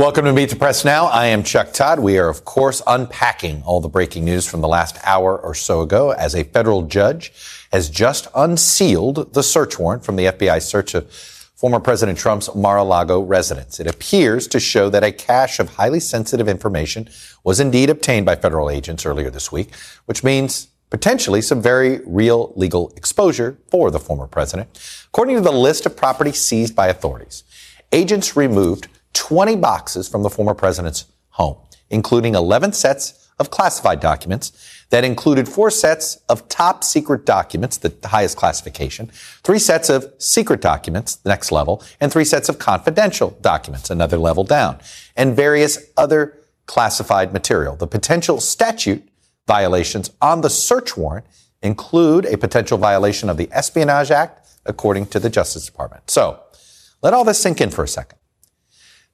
Welcome to Meet the Press Now. I am Chuck Todd. We are, of course, unpacking all the breaking news from the last hour or so ago as a federal judge has just unsealed the search warrant from the FBI search of former President Trump's Mar-a-Lago residence. It appears to show that a cache of highly sensitive information was indeed obtained by federal agents earlier this week, which means potentially some very real legal exposure for the former president. According to the list of property seized by authorities, agents removed 20 boxes from the former president's home, including 11 sets of classified documents that included four sets of top secret documents, the highest classification, three sets of secret documents, the next level, and three sets of confidential documents, another level down, and various other classified material. The potential statute violations on the search warrant include a potential violation of the Espionage Act, according to the Justice Department. So, let all this sink in for a second.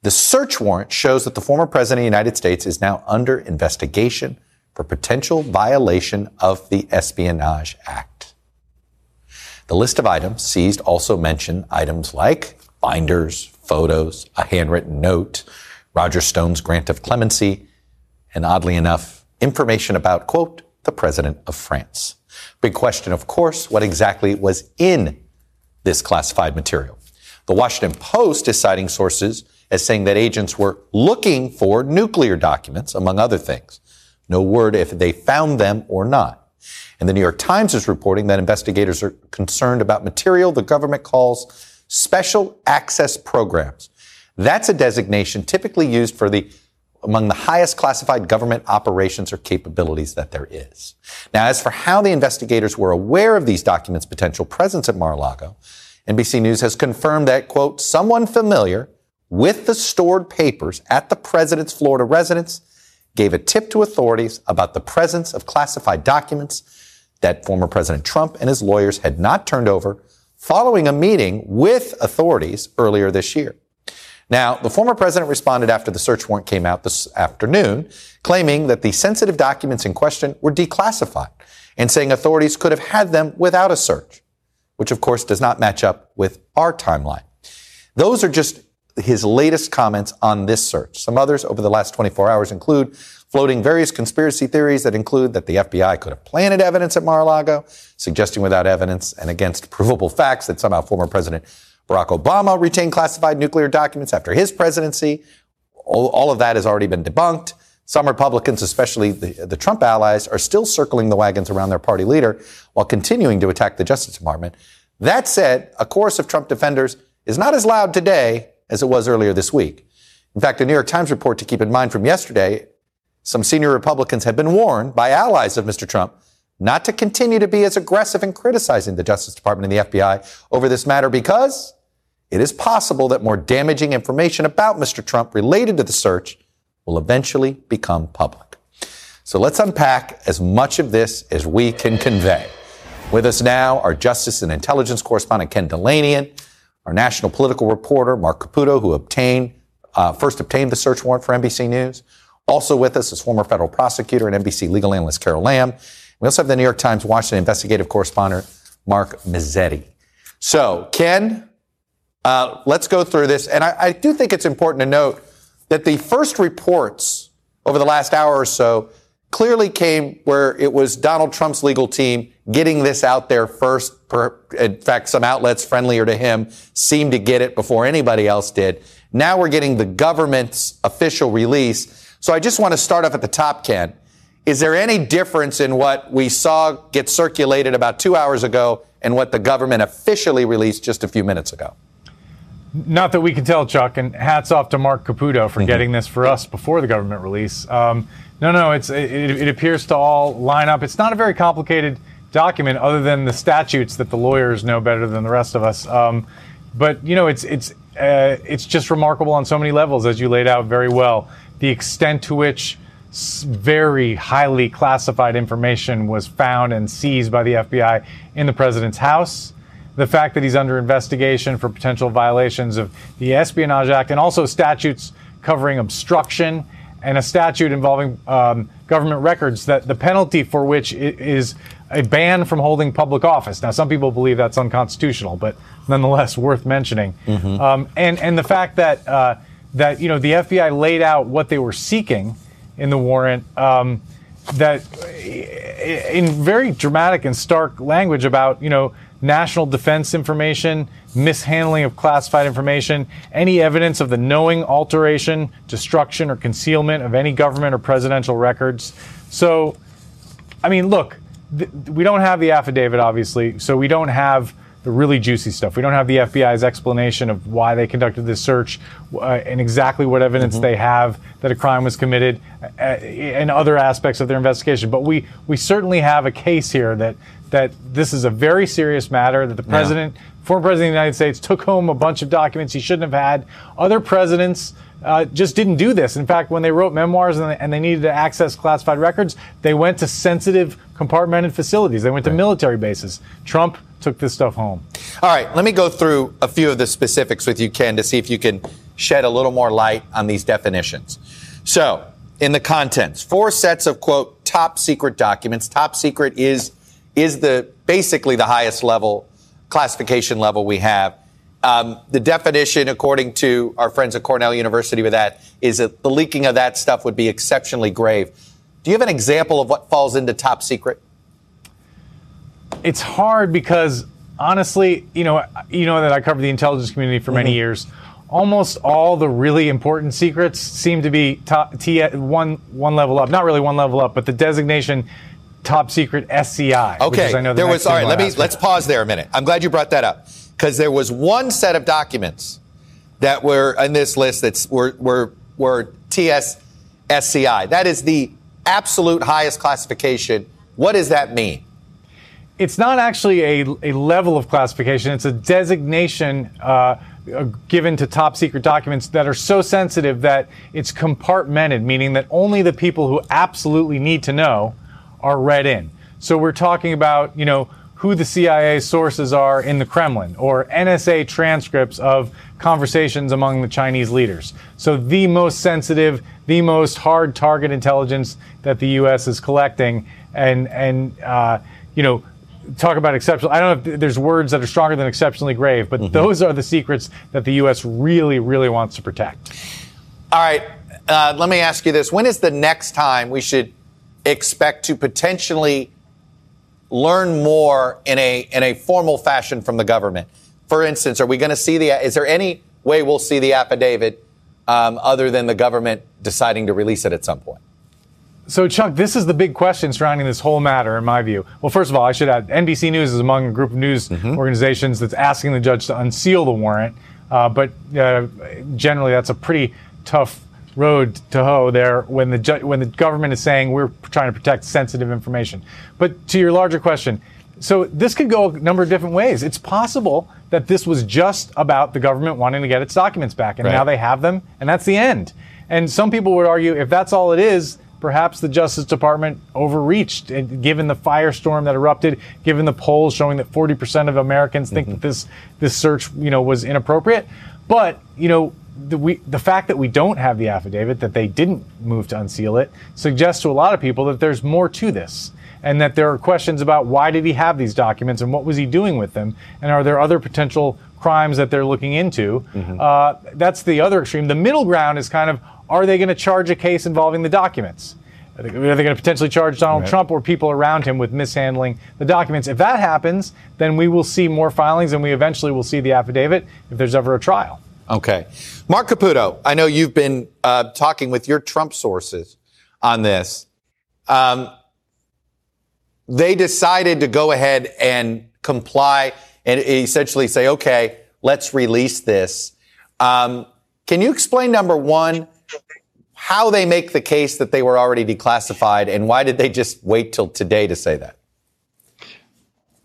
The search warrant shows that the former president of the United States is now under investigation for potential violation of the Espionage Act. The list of items seized also mention items like binders, photos, a handwritten note, Roger Stone's grant of clemency, and oddly enough, information about, quote, the president of France. Big question, of course, what exactly was in this classified material? The Washington Post is citing sources as saying that agents were looking for nuclear documents, among other things. No word if they found them or not. And the New York Times is reporting that investigators are concerned about material the government calls special access programs. That's a designation typically used for the among the highest classified government operations or capabilities that there is. Now, as for how the investigators were aware of these documents' potential presence at Mar-a-Lago, NBC News has confirmed that, quote, someone familiar with the stored papers at the president's Florida residence gave a tip to authorities about the presence of classified documents that former President Trump and his lawyers had not turned over following a meeting with authorities earlier this year. Now, the former president responded after the search warrant came out this afternoon, claiming that the sensitive documents in question were declassified and saying authorities could have had them without a search, which of course does not match up with our timeline. Those are just his latest comments on this search. Some others over the last 24 hours include floating various conspiracy theories that include that the FBI could have planted evidence at Mar-a-Lago, suggesting without evidence and against provable facts that somehow former President Barack Obama retained classified nuclear documents after his presidency. All, of that has already been debunked. Some Republicans, especially the, the Trump allies, are still circling the wagons around their party leader while continuing to attack the Justice Department. That said, a chorus of Trump defenders is not as loud today as it was earlier this week. In fact, a New York Times report to keep in mind from yesterday, some senior Republicans have been warned by allies of Mr. Trump not to continue to be as aggressive in criticizing the Justice Department and the FBI over this matter because it is possible that more damaging information about Mr. Trump related to the search will eventually become public. So let's unpack as much of this as we can convey. With us now, our Justice and Intelligence correspondent Ken Dilanian, our national political reporter, Marc Caputo, who obtained, uh, first obtained the search warrant for NBC News. Also with us is former federal prosecutor and NBC legal analyst Carol Lam. We also have the New York Times Washington investigative correspondent Mark Mazzetti. So, Ken, uh, let's go through this. And I, I do think it's important to note that the first reports over the last hour or so clearly came where it was Donald Trump's legal team getting this out there first. In fact, some outlets friendlier to him seemed to get it before anybody else did. Now we're getting the government's official release. So I just want to start off at the top, Ken. Is there any difference in what we saw get circulated about two hours ago and what the government officially released just a few minutes ago? Not that we can tell, Chuck, and hats off to Marc Caputo for mm-hmm. getting this for us before the government release. Um, no, no, it's it, it, appears to all line up. It's not a very complicated document, other than the statutes that the lawyers know better than the rest of us. Um, but you know, it's it's uh, it's just remarkable on so many levels, as you laid out very well. The extent to which very highly classified information was found and seized by the FBI in the president's house. The fact that he's under investigation for potential violations of the Espionage Act and also statutes covering obstruction and a statute involving um, government records that the penalty for which is a ban from holding public office. Now, some people believe that's unconstitutional, but nonetheless worth mentioning. Mm-hmm. Um, and and the fact that uh, that you know the FBI laid out what they were seeking in the warrant. Um, that in very dramatic and stark language about you know national defense information, mishandling of classified information, any evidence of the knowing alteration, destruction, or concealment of any government or presidential records. So, I mean, look, th- we don't have the affidavit, obviously, so we don't have the really juicy stuff. We don't have the FBI's explanation of why they conducted this search uh, and exactly what evidence mm-hmm. they have that a crime was committed uh, and other aspects of their investigation. But we, we certainly have a case here that that this is a very serious matter, that the president, yeah. former president of the United States, took home a bunch of documents he shouldn't have had. Other presidents uh, just didn't do this. In fact, when they wrote memoirs and they, and they, needed to access classified records, they went to sensitive compartmented facilities. They went to military bases. Trump took this stuff home. All right, let me go through a few of the specifics with you, Ken, to see if you can shed a little more light on these definitions. So, in the contents, four sets of quote top secret documents. Top secret is is the basically the highest level classification level we have. Um, the definition, according to our friends at Cornell University, with that is that the leaking of that stuff would be exceptionally grave. Do you have an example of what falls into top secret? It's hard because honestly, you know, you know that I covered the intelligence community for many mm-hmm. years. Almost all the really important secrets seem to be top, T, one one level up. Not really one level up, but the designation top secret SCI. Okay, i the there was. All right, let me let's pause there a minute. I'm glad you brought that up because there was one set of documents that were in this list that were were were TS SCI. That is the absolute highest classification. What does that mean? It's not actually a, a level of classification. It's a designation uh, given to top secret documents that are so sensitive that it's compartmented, meaning that only the people who absolutely need to know are read in. So we're talking about, you know, who the CIA sources are in the Kremlin or NSA transcripts of conversations among the Chinese leaders. So the most sensitive, the most hard target intelligence that the U.S. is collecting, and and uh, you know. Talk about exceptional. I don't know if there's words that are stronger than exceptionally grave, but mm-hmm. those are the secrets that the U.S. really, really wants to protect. All right. Uh, let me ask you this. When is the next time we should expect to potentially learn more in a in a formal fashion from the government? For instance, are we going to see the? Is there any way we'll see the affidavit um, other than the government deciding to release it at some point? So, Chuck, this is the big question surrounding this whole matter, in my view. Well, first of all, I should add NBC News is among a group of news mm-hmm. organizations that's asking the judge to unseal the warrant. Uh, but uh, generally, that's a pretty tough road to hoe there when the ju- when the government is saying we're trying to protect sensitive information. But to your larger question, so this could go a number of different ways. It's possible that this was just about the government wanting to get its documents back, and right. now they have them, and that's the end. And some people would argue if that's all it is, perhaps the Justice Department overreached, given the firestorm that erupted, given the polls showing that 40% of Americans think mm-hmm. that this this search, you know, was inappropriate. But you know, the, we, the fact that we don't have the affidavit, that they didn't move to unseal it, suggests to a lot of people that there's more to this. And that there are questions about why did he have these documents and what was he doing with them? And are there other potential crimes that they're looking into? Mm-hmm. Uh, that's the other extreme. The middle ground is kind of are they going to charge a case involving the documents? Are they, going to potentially charge Donald right. Trump or people around him with mishandling the documents? If that happens, then we will see more filings and we eventually will see the affidavit if there's ever a trial. Okay. Marc Caputo, I know you've been uh, talking with your Trump sources on this. Um, they decided to go ahead and comply and essentially say, okay, let's release this. Um, can you explain, number one, how they make the case that they were already declassified, and why did they just wait till today to say that?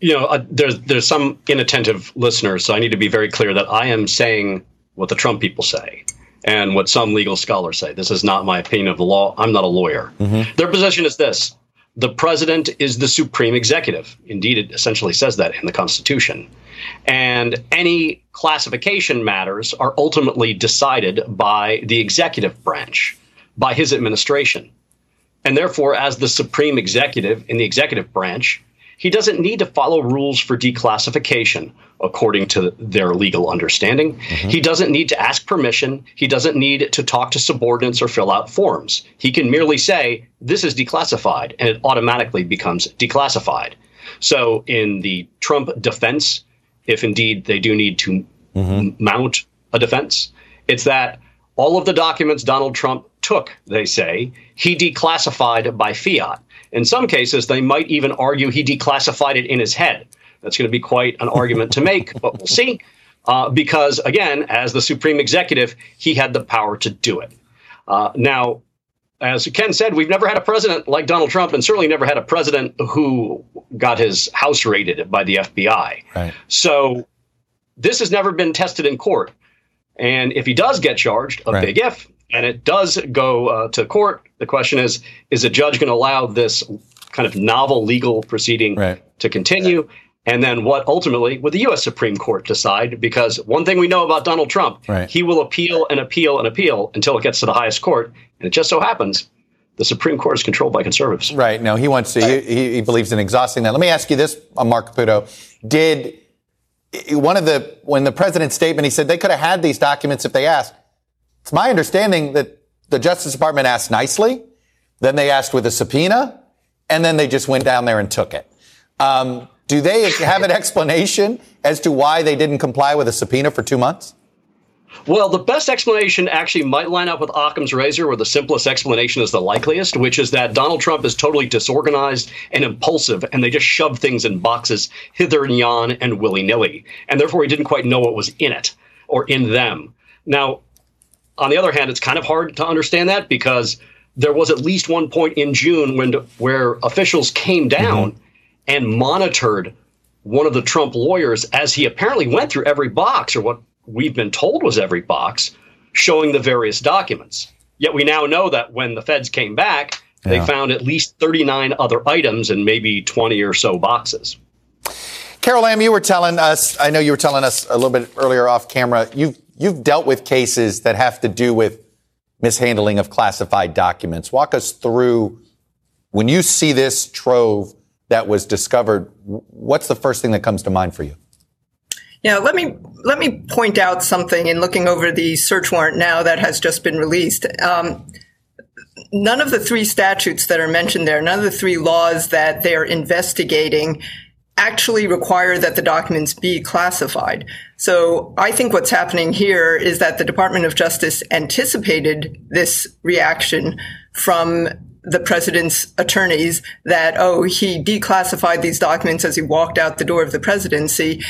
You know, uh, there's there's some inattentive listeners, so I need to be very clear that I am saying what the Trump people say and what some legal scholars say. This is not my opinion of the law. I'm not a lawyer. Mm-hmm. Their position is this: the president is the supreme executive. Indeed, it essentially says that in the Constitution. And any classification matters are ultimately decided by the executive branch, by his administration. And therefore, as the supreme executive in the executive branch, he doesn't need to follow rules for declassification according to their legal understanding. Mm-hmm. He doesn't need to ask permission. He doesn't need to talk to subordinates or fill out forms. He can merely say, This is declassified, and it automatically becomes declassified. So, in the Trump defense, if indeed they do need to mm-hmm. mount a defense. It's that all of the documents Donald Trump took, they say, he declassified by fiat. In some cases, they might even argue he declassified it in his head. That's going to be quite an argument to make, but we'll see. Uh, because, again, as the supreme executive, he had the power to do it. Uh, now, as Ken said, we've never had a president like Donald Trump, and certainly never had a president who got his house raided by the FBI. Right. So this has never been tested in court. And if he does get charged, a right. big if, and it does go uh, to court, the question is: Is a judge going to allow this kind of novel legal proceeding right. to continue? And then what ultimately would the U.S. Supreme Court decide? Because one thing we know about Donald Trump, right. he will appeal and appeal and appeal until it gets to the highest court. And it just so happens the Supreme Court is controlled by conservatives. Right. No, he wants to, he, he believes in exhausting that. Let me ask you this, Mark Marc Caputo. Did one of the, when the president's statement, he said they could have had these documents if they asked. It's my understanding that the Justice Department asked nicely, then they asked with a subpoena, and then they just went down there and took it. Um, do they have an explanation as to why they didn't comply with a subpoena for two months? Well, the best explanation actually might line up with Occam's razor, where the simplest explanation is the likeliest, which is that Donald Trump is totally disorganized and impulsive, and they just shove things in boxes hither and yon and willy nilly. And therefore, he didn't quite know what was in it or in them. Now, on the other hand, it's kind of hard to understand that because there was at least one point in June when where officials came down mm-hmm and monitored one of the Trump lawyers as he apparently went through every box, or what we've been told was every box, showing the various documents. Yet we now know that when the feds came back, they yeah. found at least 39 other items and maybe 20 or so boxes. Carol Lam, you were telling us, I know you were telling us a little bit earlier off camera, you've, you've dealt with cases that have to do with mishandling of classified documents. Walk us through when you see this trove that was discovered, what's the first thing that comes to mind for you? Yeah, let me let me point out something in looking over the search warrant now that has just been released. Um, none of the three statutes that are mentioned there, none of the three laws that they're investigating actually require that the documents be classified. So I think what's happening here is that the Department of Justice anticipated this reaction from the president's attorneys that, oh, he declassified these documents as he walked out the door of the presidency.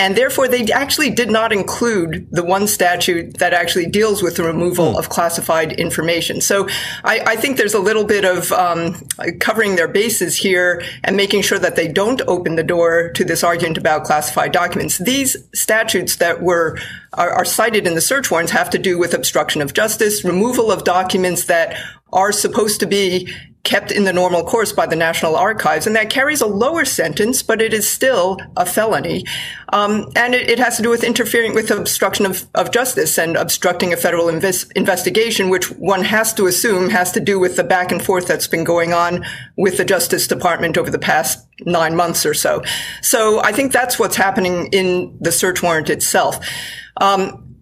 And therefore, they actually did not include the one statute that actually deals with the removal hmm. of classified information. So I, I, think there's a little bit of um, covering their bases here and making sure that they don't open the door to this argument about classified documents. These statutes that were are, are cited in the search warrants have to do with obstruction of justice, removal of documents that are supposed to be kept in the normal course by the National Archives, and that carries a lower sentence, but it is still a felony. Um, and it, it, has to do with interfering with obstruction of, of justice and obstructing a federal inves- investigation, which one has to assume has to do with the back and forth that's been going on with the Justice Department over the past nine months or so. So I think that's what's happening in the search warrant itself. Um,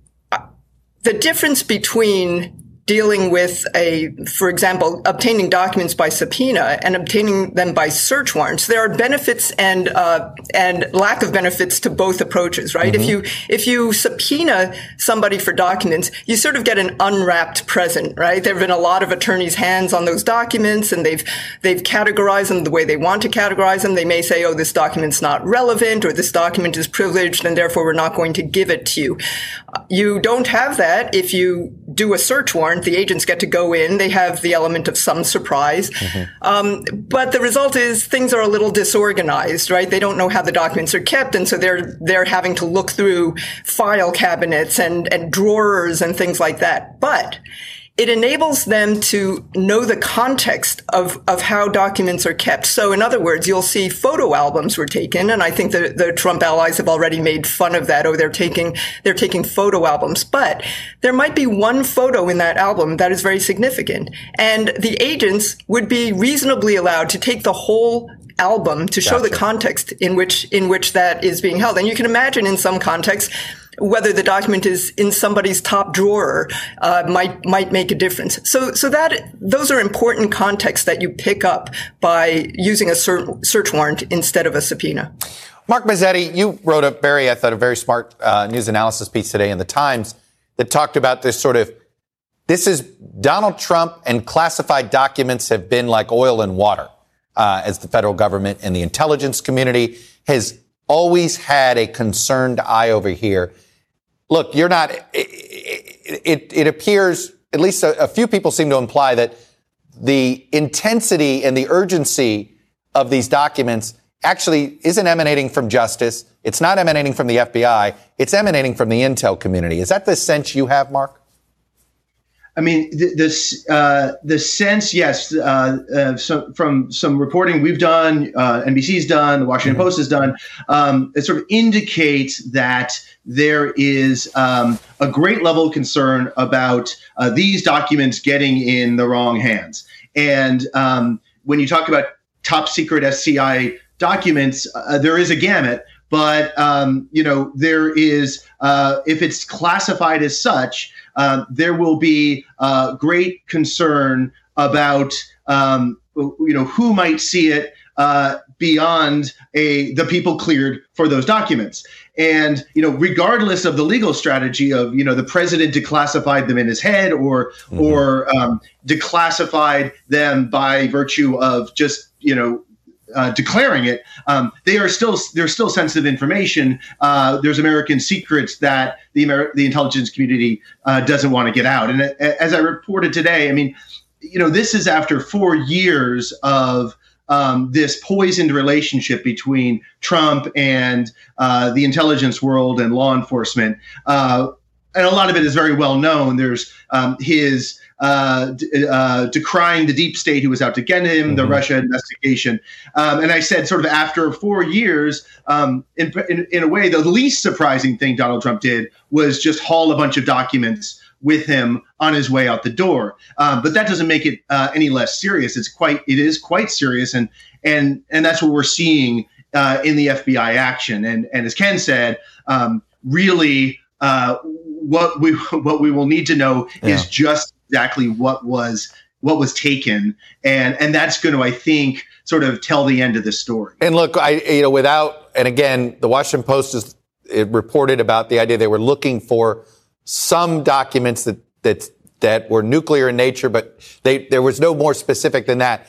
the difference between dealing with a, for example, obtaining documents by subpoena and obtaining them by search warrants, there are benefits and uh, and lack of benefits to both approaches, right? Mm-hmm. If you if you subpoena somebody for documents, you sort of get an unwrapped present, right? There have been a lot of attorneys' hands on those documents, and they've they've categorized them the way they want to categorize them. They may say, "Oh, this document's not relevant," or "This document is privileged, and therefore we're not going to give it to you." You don't have that if you do a search warrant the agents get to go in. They have the element of some surprise. Mm-hmm. Um, but the result is things are a little disorganized, right? They don't know how the documents are kept. And so they're, they're having to look through file cabinets and, and drawers and things like that. But it enables them to know the context of, of how documents are kept. So in other words, you'll see photo albums were taken, and I think the, the Trump allies have already made fun of that. Oh, they're taking, they're taking photo albums. But there might be one photo in that album that is very significant. And the agents would be reasonably allowed to take the whole album to show gotcha. the context in which, in which that is being held. And you can imagine in some contexts, whether the document is in somebody's top drawer uh, might might make a difference. So so that those are important contexts that you pick up by using a search warrant instead of a subpoena. Mark Mazzetti, you wrote a very, I thought, a very smart uh, news analysis piece today in the Times that talked about this sort of. This is Donald Trump and classified documents have been like oil and water, uh, as the federal government and the intelligence community has always had a concerned eye over here look, you're not, it, it, it appears, at least a, a few people seem to imply that the intensity and the urgency of these documents actually isn't emanating from justice. It's not emanating from the FBI. It's emanating from the intel community. Is that the sense you have, Mark? I mean, the the, uh, the sense, yes, uh, uh, so from some reporting we've done, uh, NBC's done, the Washington mm-hmm. Post has done, um, it sort of indicates that there is um, a great level of concern about uh, these documents getting in the wrong hands. And um, when you talk about top secret SCI documents, uh, there is a gamut. But um, you know, there is if it's classified as such um, there will be uh, great concern about um, you know who might see it uh, beyond a the people cleared for those documents. And you know, regardless of the legal strategy of you know the president declassified them in his head or mm-hmm. or um, declassified them by virtue of just you know uh, declaring it, um, they are still there's still sensitive information. Uh, there's American secrets that the Amer- the intelligence community uh, doesn't want to get out. And as I reported today, I mean, you know, this is after four years of um, this poisoned relationship between Trump and uh, the intelligence world and law enforcement. Uh, and a lot of it is very well known. There's um, his uh, uh, decrying the deep state who was out to get him, mm-hmm. the Russia investigation. Um, and I said, sort of after four years, um, in, in, in, a way, the least surprising thing Donald Trump did was just haul a bunch of documents with him on his way out the door. Um, but that doesn't make it uh, any less serious. It's quite, it is quite serious, and and and that's what we're seeing uh, in the FBI action. And and as Ken said, um, really. Uh, what we what we will need to know yeah. is just exactly what was what was taken. And and that's going to i think sort of tell the end of the story. And look i you know without and again the washington post is it reported about the idea they were looking for some documents that that that were nuclear in nature but they there was no more specific than that.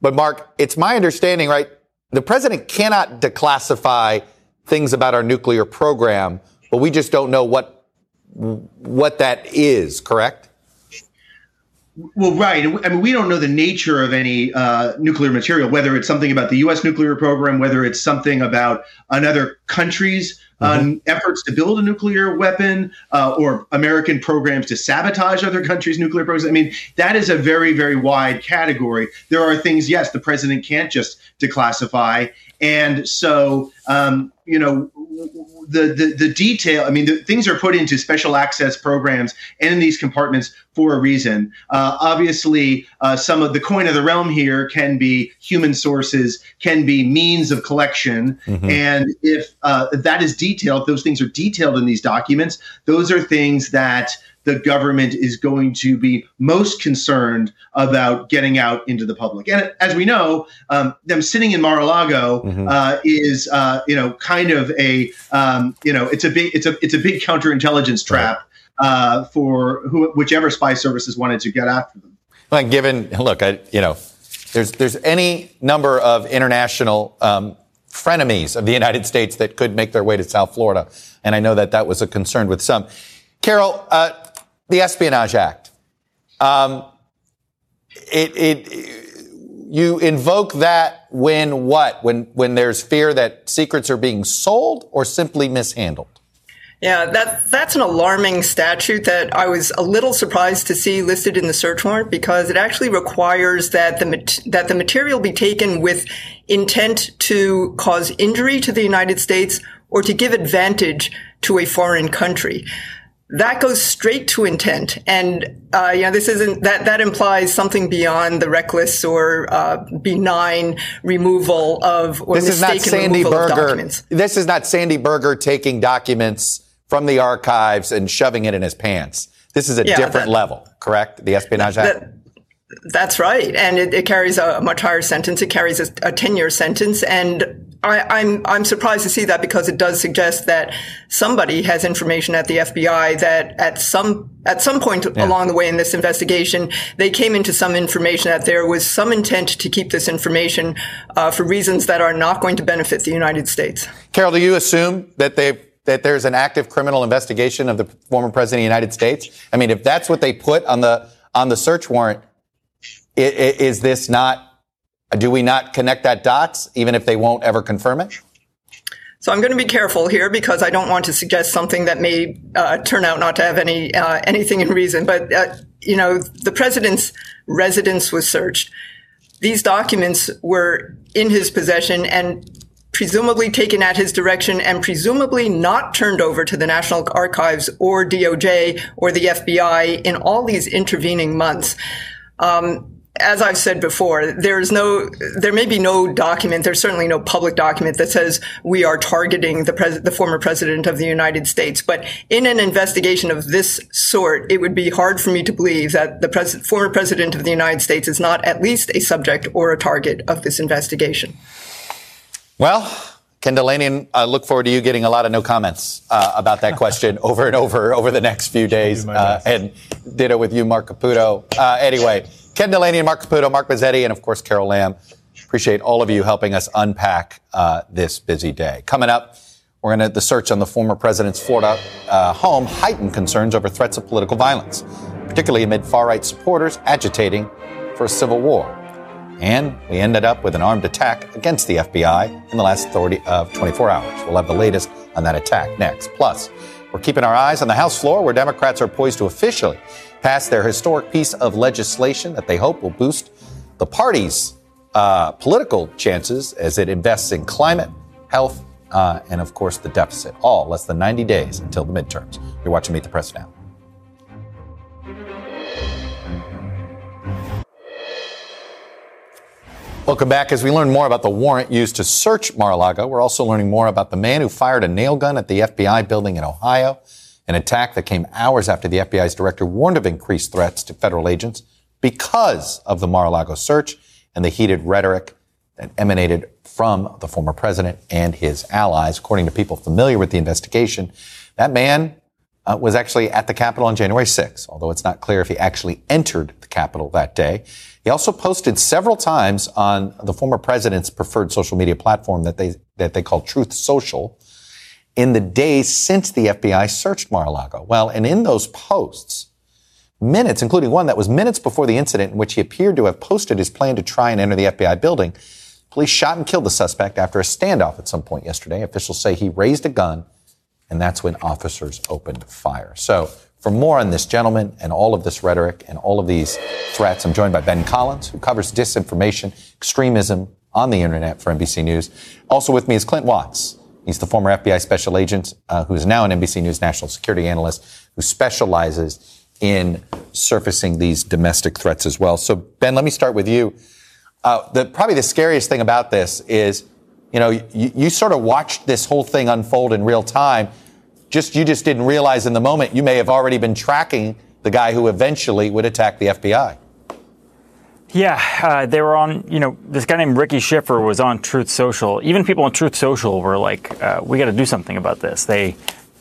But mark it's my understanding right the president cannot declassify things about our nuclear program but we just don't know what what that is correct well, right. I mean, we don't know the nature of any uh, nuclear material, whether it's something about the U.S. nuclear program, whether it's something about another country's mm-hmm. efforts to build a nuclear weapon, uh, or American programs to sabotage other countries' nuclear programs. I mean, that is a very, very wide category. There are things, yes, the president can't just declassify. And so, um, you know, the, the, the detail, I mean, the, things are put into special access programs and in these compartments for a reason. Uh, obviously, uh, some of the coin of the realm here can be human sources, can be means of collection. Mm-hmm. And if uh, that is detailed, those things are detailed in these documents, those are things that the government is going to be most concerned about getting out into the public. And as we know, um, them sitting in Mar-a-Lago mm-hmm. uh, is, uh, you know, kind of a, um, you know, it's a big, it's a, it's a big counterintelligence trap uh, for who, whichever spy services wanted to get after them. Well, given, look, I, you know, there's there's any number of international um, frenemies of the United States that could make their way to South Florida, and I know that that was a concern with some. Carol, uh, the Espionage Act. Um, it, it, you invoke that when what? When, when there's fear that secrets are being sold or simply mishandled? Yeah, that that's an alarming statute that I was a little surprised to see listed in the search warrant because it actually requires that the that the material be taken with intent to cause injury to the United States or to give advantage to a foreign country that goes straight to intent. And, uh, you know, this isn't, that, that implies something beyond the reckless or, uh, benign removal of, or this mistaken is not Sandy removal Berger. of documents. This is not Sandy Berger taking documents from the archives and shoving it in his pants. This is a yeah, different that, level, correct? The Espionage Act? That, that's right. And it, it, carries a much higher sentence. It carries a, a 10 year sentence. And I, am I'm, I'm surprised to see that because it does suggest that somebody has information at the FBI that at some at some point yeah. along the way in this investigation, they came into some information that there was some intent to keep this information uh, for reasons that are not going to benefit the United States. Carol, do you assume that they that there's an active criminal investigation of the former president of the United States? I mean, if that's what they put on the on the search warrant, is this not? Do we not connect that dots, even if they won't ever confirm it? So I'm going to be careful here because I don't want to suggest something that may uh, turn out not to have any uh, anything in reason. But uh, you know, the president's residence was searched. These documents were in his possession and presumably taken at his direction and presumably not turned over to the National Archives or DOJ or the FBI in all these intervening months. Um, as I've said before, there is no, there may be no document, there's certainly no public document that says we are targeting the pres- the former president of the United States. But in an investigation of this sort, it would be hard for me to believe that the pres- former president of the United States is not at least a subject or a target of this investigation. Well, Ken Dilanian, I look forward to you getting a lot of no comments uh, about that question over and over over the next few days. Uh, and ditto with you, Marc Caputo. Uh, anyway. Ken Dilanian and Marc Caputo, Mark Mazzetti, and of course, Carol Lam. Appreciate all of you helping us unpack uh, this busy day. Coming up, we're going to the search on the former president's Florida uh, home heightened concerns over threats of political violence, particularly amid far right supporters agitating for a civil war. And we ended up with an armed attack against the FBI in the last 30 of uh, 24 hours. We'll have the latest on that attack next. Plus, we're keeping our eyes on the House floor where Democrats are poised to officially pass their historic piece of legislation that they hope will boost the party's uh, political chances as it invests in climate, health, uh, and of course the deficit. All less than 90 days until the midterms. You're watching Meet the Press now. Welcome back. As we learn more about the warrant used to search Mar-a-Lago, we're also learning more about the man who fired a nail gun at the FBI building in Ohio, an attack that came hours after the FBI's director warned of increased threats to federal agents because of the Mar-a-Lago search and the heated rhetoric that emanated from the former president and his allies. According to people familiar with the investigation, that man uh, was actually at the Capitol on January 6th, although it's not clear if he actually entered the Capitol that day. He also posted several times on the former president's preferred social media platform that they, that they call Truth Social in the days since the FBI searched Mar-a-Lago. Well, and in those posts, minutes, including one that was minutes before the incident in which he appeared to have posted his plan to try and enter the FBI building, police shot and killed the suspect after a standoff at some point yesterday. Officials say he raised a gun and that's when officers opened fire. So for more on this gentleman and all of this rhetoric and all of these threats, I'm joined by Ben Collins, who covers disinformation, extremism on the internet for NBC News. Also with me is Clint Watts. He's the former FBI special agent uh, who is now an NBC News national security analyst who specializes in surfacing these domestic threats as well. So, Ben, let me start with you. Uh, the, probably the scariest thing about this is, you know, you, you sort of watched this whole thing unfold in real time just you just didn't realize in the moment you may have already been tracking the guy who eventually would attack the FBI. Yeah, uh, they were on, you know, this guy named Ricky Shiffer was on Truth Social. Even people on Truth Social were like, uh, we got to do something about this. They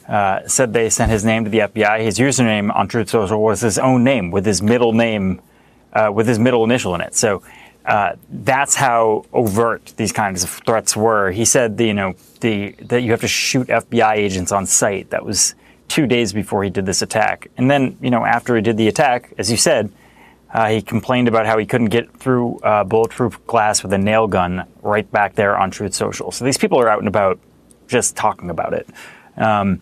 uh, said they sent his name to the FBI. His username on Truth Social was his own name with his middle name, uh, with his middle initial in it. So uh, that's how overt these kinds of threats were. He said, the, you know, the, that you have to shoot FBI agents on sight. That was two days before he did this attack. And then, you know, after he did the attack, as you said, uh, he complained about how he couldn't get through uh, bulletproof glass with a nail gun right back there on Truth Social. So these people are out and about just talking about it. Um,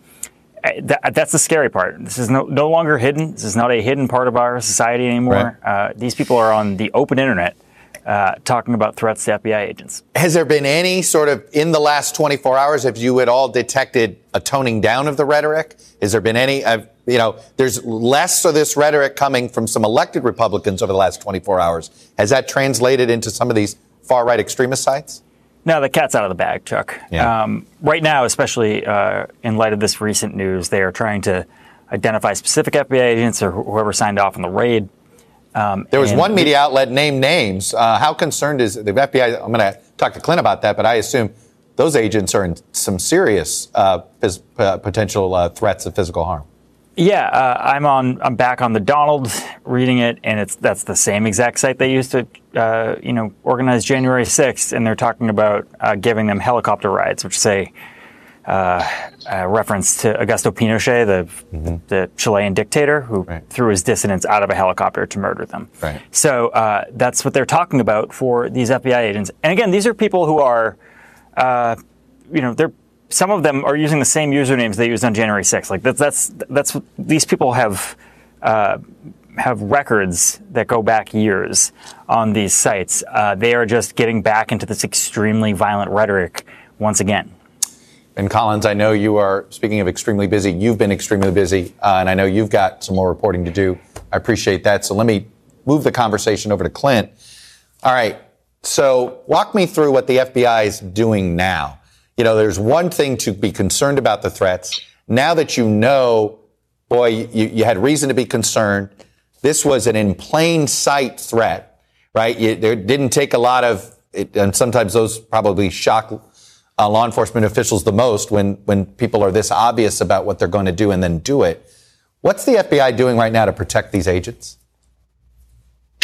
eh, that's the scary part. This is no, no longer hidden. This is not a hidden part of our society anymore. Right. Uh, these people are on the open internet uh, talking about threats to FBI agents. Has there been any sort of, in the last 24 hours, have you at all detected a toning down of the rhetoric? Has there been any, uh, you know, there's less of this rhetoric coming from some elected Republicans over the last 24 hours. Has that translated into some of these far right extremist sites? No, the cat's out of the bag, Chuck. Yeah. Um, right now, especially uh, in light of this recent news, they are trying to identify specific FBI agents or whoever signed off on the raid. Um, there was one media outlet named names. Uh, how concerned is the FBI? I'm going to talk to Clint about that, but I assume those agents are in some serious uh, phys- uh, potential uh, threats of physical harm. Yeah, uh, I'm on. I'm back on the Donald, reading it, and it's that's the same exact site they used to, uh, you know, organize January 6th, and they're talking about giving them helicopter rides, which say uh, a reference to Augusto Pinochet, the, mm-hmm. the Chilean dictator who right. threw his dissidents out of a helicopter to murder them. Right. So uh, that's what they're talking about for these FBI agents. And again, these are people who are, uh, you know, they're some of them are using the same usernames they used on January 6th. Like that's that's that's these people have uh, have records that go back years on these sites. Uh, they are just getting back into this extremely violent rhetoric once again. And Collins, I know you are, speaking of extremely busy, you've been extremely busy, uh, and I know you've got some more reporting to do. I appreciate that. So let me move the conversation over to Clint. All right. So walk me through what the FBI is doing now. You know, there's one thing to be concerned about the threats. Now that you know, boy, you, you had reason to be concerned. This was an in plain sight threat, right? There didn't take a lot of, it, and sometimes those probably shock uh, law enforcement officials the most when, when people are this obvious about what they're going to do and then do it. What's the FBI doing right now to protect these agents?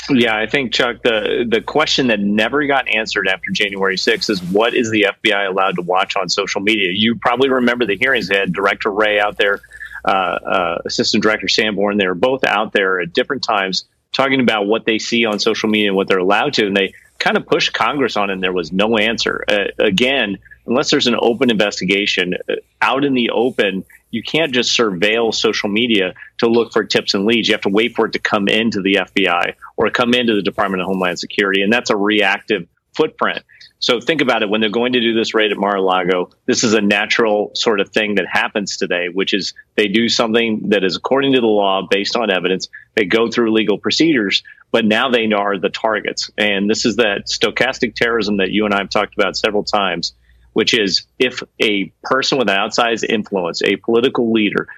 Yeah, I think Chuck, the the question that never got answered after January 6th is what is the FBI allowed to watch on social media? You probably remember the hearings. They had Director Wray out there, uh, uh, Assistant Director Sanborn. They were both out there at different times talking about what they see on social media and what they're allowed to, and they kind of pushed Congress on, and there was no answer. Uh, again, unless there's an open investigation uh, out in the open, you can't just surveil social media to look for tips and leads. You have to wait for it to come into the FBI or come into the Department of Homeland Security. And that's a reactive footprint. So think about it when they're going to do this raid at Mar-a-Lago, this is a natural sort of thing that happens today, which is they do something that is according to the law based on evidence. They go through legal procedures, but now they are the targets. And this is that stochastic terrorism that you and I have talked about several times which is if a person with an outsized influence, a political leader,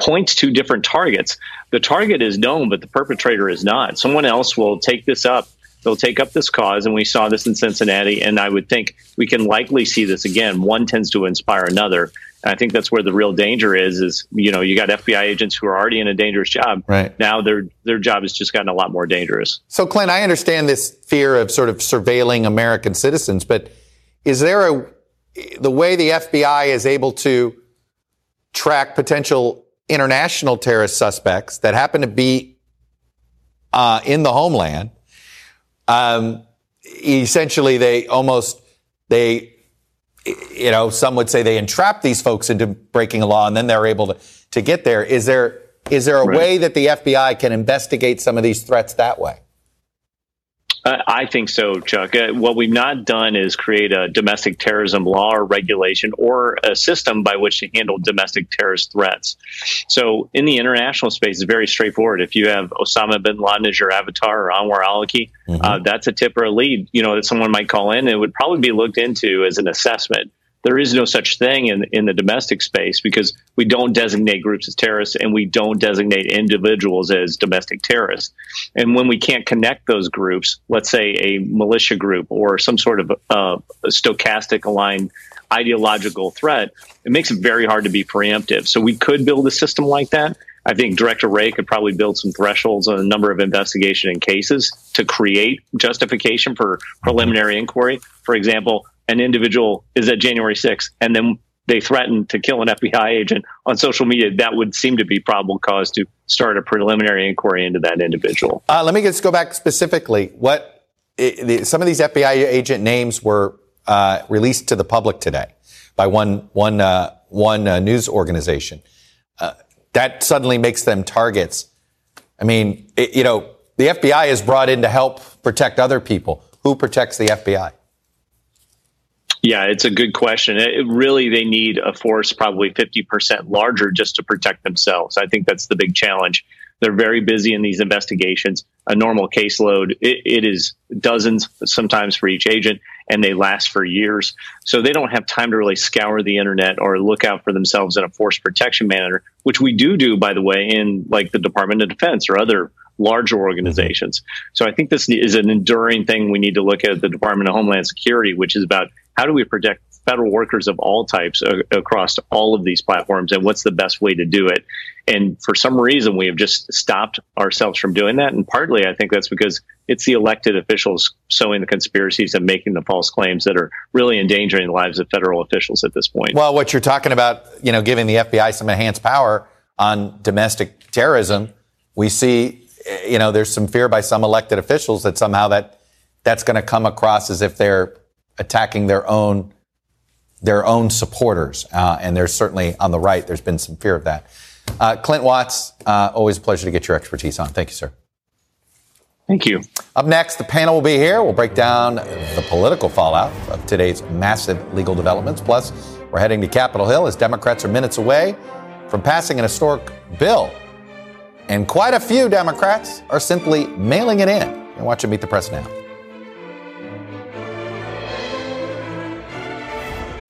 points to different targets, the target is known, but the perpetrator is not. Someone else will take this up. They'll take up this cause, and we saw this in Cincinnati, and I would think we can likely see this again. One tends to inspire another. And I think that's where the real danger is. Is you know you got FBI agents who are already in a dangerous job. Right now, their their job has just gotten a lot more dangerous. So, Clint, I understand this fear of sort of surveilling American citizens, but is there a the way the FBI is able to track potential international terrorist suspects that happen to be uh, in the homeland, um, essentially they almost they you know some would say they entrap these folks into breaking a law and then they're able to to get there. Is there is there a right. way that the FBI can investigate some of these threats that way? Uh, I think so, Chuck. Uh, what we've not done is create a domestic terrorism law or regulation or a system by which to handle domestic terrorist threats. So, in the international space, it's very straightforward. If you have Osama bin Laden as your avatar or Anwar al-Awlaki, mm-hmm. uh, that's a tip or a lead. You know that someone might call in. It would probably be looked into as an assessment. There is no such thing in in the domestic space because we don't designate groups as terrorists and we don't designate individuals as domestic terrorists. And when we can't connect those groups, let's say a militia group or some sort of uh, stochastic aligned ideological threat, it makes it very hard to be preemptive. So we could build a system like that. I think Director Wray could probably build some thresholds on a number of investigation and cases to create justification for preliminary inquiry. For example, an individual is at January 6th and then they threaten to kill an FBI agent on social media, that would seem to be probable cause to start a preliminary inquiry into that individual. Uh, let me just go back specifically. What some of these FBI agent names were uh, released to the public today by one one uh, one uh, news organization. Uh, that suddenly makes them targets. I mean, it, you know, the FBI is brought in to help protect other people. Who protects the FBI? Yeah, it's a good question. It, really, they need a force probably 50% larger just to protect themselves. I think that's the big challenge. They're very busy in these investigations. A normal caseload, it, it is dozens sometimes for each agent, and they last for years. So they don't have time to really scour the internet or look out for themselves in a force protection manner, which we do do, by the way, in like the Department of Defense or other larger organizations. So I think this is an enduring thing we need to look at the Department of Homeland Security, which is about how do we protect federal workers of all types across all of these platforms and what's the best way to do it? And for some reason we have just stopped ourselves from doing that and partly i think that's because it's the elected officials sowing the conspiracies and making the false claims that are really endangering the lives of federal officials at this point. Well what you're talking about you know giving the fbi some enhanced power on domestic terrorism we see you know there's some fear by some elected officials that somehow that that's going to come across as if they're attacking their own their own supporters. Uh, and there's certainly on the right, there's been some fear of that. Uh, Clint Watts, uh, always a pleasure to get your expertise on. Thank you, sir. Thank you. Up next, the panel will be here. We'll break down the political fallout of today's massive legal developments. Plus, we're heading to Capitol Hill as Democrats are minutes away from passing an historic bill. And quite a few Democrats are simply mailing it in. You're watching Meet the Press now.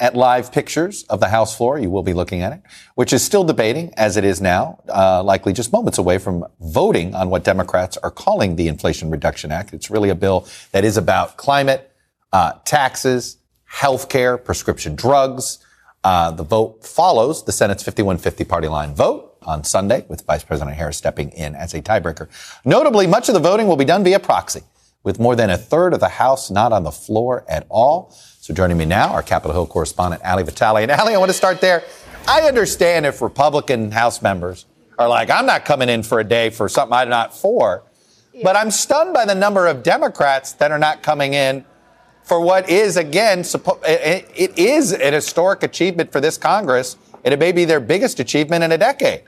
at live pictures of the House floor. You will be looking at it, which is still debating as it is now, uh, likely just moments away from voting on what Democrats are calling the Inflation Reduction Act. It's really a bill that is about climate, uh, taxes, health care, prescription drugs. Uh, the vote follows the Senate's 5150 party line vote on Sunday, with Vice President Harris stepping in as a tiebreaker. Notably, much of the voting will be done via proxy, with more than a third of the House not on the floor at all. So joining me now, our Capitol Hill correspondent, Ali Vitale. And Ali, I want to start there. I understand if Republican House members are like, I'm not coming in for a day for something I'm not for. Yeah. But I'm stunned by the number of Democrats that are not coming in for what is, again, suppo- it is an historic achievement for this Congress, and it may be their biggest achievement in a decade.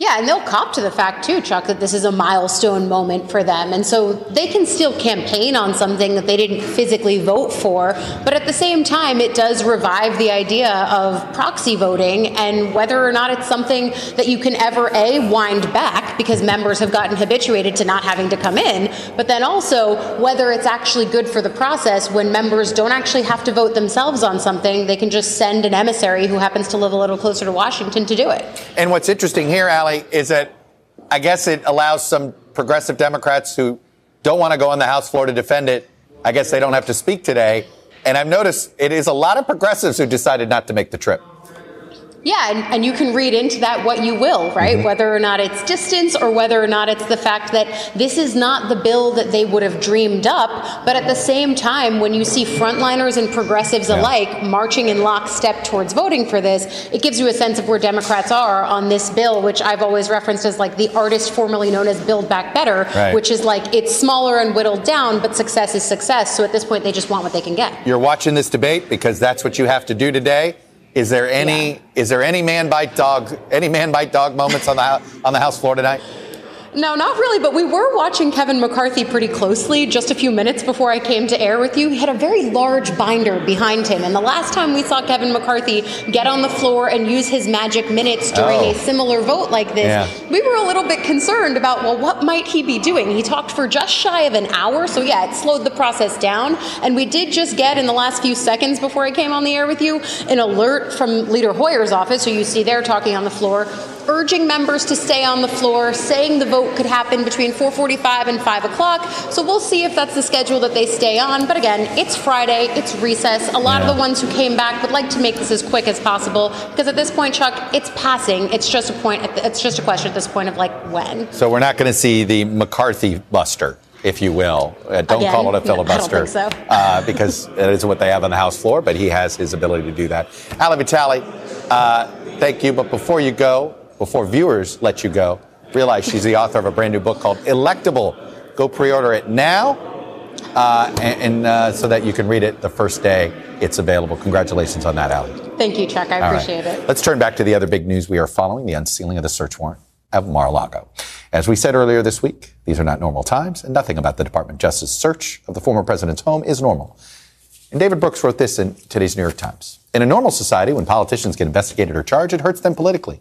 Yeah, and they'll cop to the fact too, Chuck, that this is a milestone moment for them. And so they can still campaign on something that they didn't physically vote for. But at the same time, it does revive the idea of proxy voting and whether or not it's something that you can ever, A, wind back because members have gotten habituated to not having to come in, but then also whether it's actually good for the process when members don't actually have to vote themselves on something. They can just send an emissary who happens to live a little closer to Washington to do it. And what's interesting here, Ali, is that I guess it allows some progressive Democrats who don't want to go on the House floor to defend it. I guess they don't have to speak today. And I've noticed it is a lot of progressives who decided not to make the trip. Yeah, and, and, you can read into that what you will, right? Mm-hmm. Whether or not it's distance or whether or not it's the fact that this is not the bill that they would have dreamed up. But at the same time, when you see frontliners and progressives yeah. alike marching in lockstep towards voting for this, it gives you a sense of where Democrats are on this bill, which I've always referenced as like the artist formerly known as Build Back Better, right. which is like it's smaller and whittled down, but success is success. So at this point, they just want what they can get. You're watching this debate because that's what you have to do today. Is there any yeah. is there any man bite dog any man bite dog moments on the on the House floor tonight? No, not really, but we were watching Kevin McCarthy pretty closely just a few minutes before I came to air with you. He had a very large binder behind him, and the last time we saw Kevin McCarthy get on the floor and use his magic minutes during oh. a similar vote like this, yeah. we were a little bit concerned about, well, what might he be doing? He talked for just shy of an hour, so yeah, it slowed the process down. And we did just get, in the last few seconds before I came on the air with you, an alert from Leader Hoyer's office, who you see there talking on the floor, urging members to stay on the floor, saying the vote could happen between 4:45 and 5 o'clock. So we'll see if that's the schedule that they stay on. But again, it's Friday, it's recess. A lot yeah. of the ones who came back would like to make this as quick as possible because at this point, Chuck, it's passing. It's just a point. It's just a question at this point of like when. So we're not going to see the McCarthy buster if you will. Uh, don't Again, call it a filibuster so. uh, because it is what they have on the House floor, but he has his ability to do that. Ali Vitale, uh, thank you. But before you go, before viewers let you go, realize she's the author of a brand new book called Electable. Go pre order it now. Uh, and, and uh, so that you can read it the first day it's available. Congratulations on that, Ali. Thank you, Chuck. I All appreciate right. it. Let's turn back to the other big news we are following the unsealing of the search warrant of Mar a Lago. As we said earlier this week, these are not normal times, and nothing about the Department of Justice search of the former president's home is normal. And David Brooks wrote this in today's New York Times. In a normal society, when politicians get investigated or charged, it hurts them politically.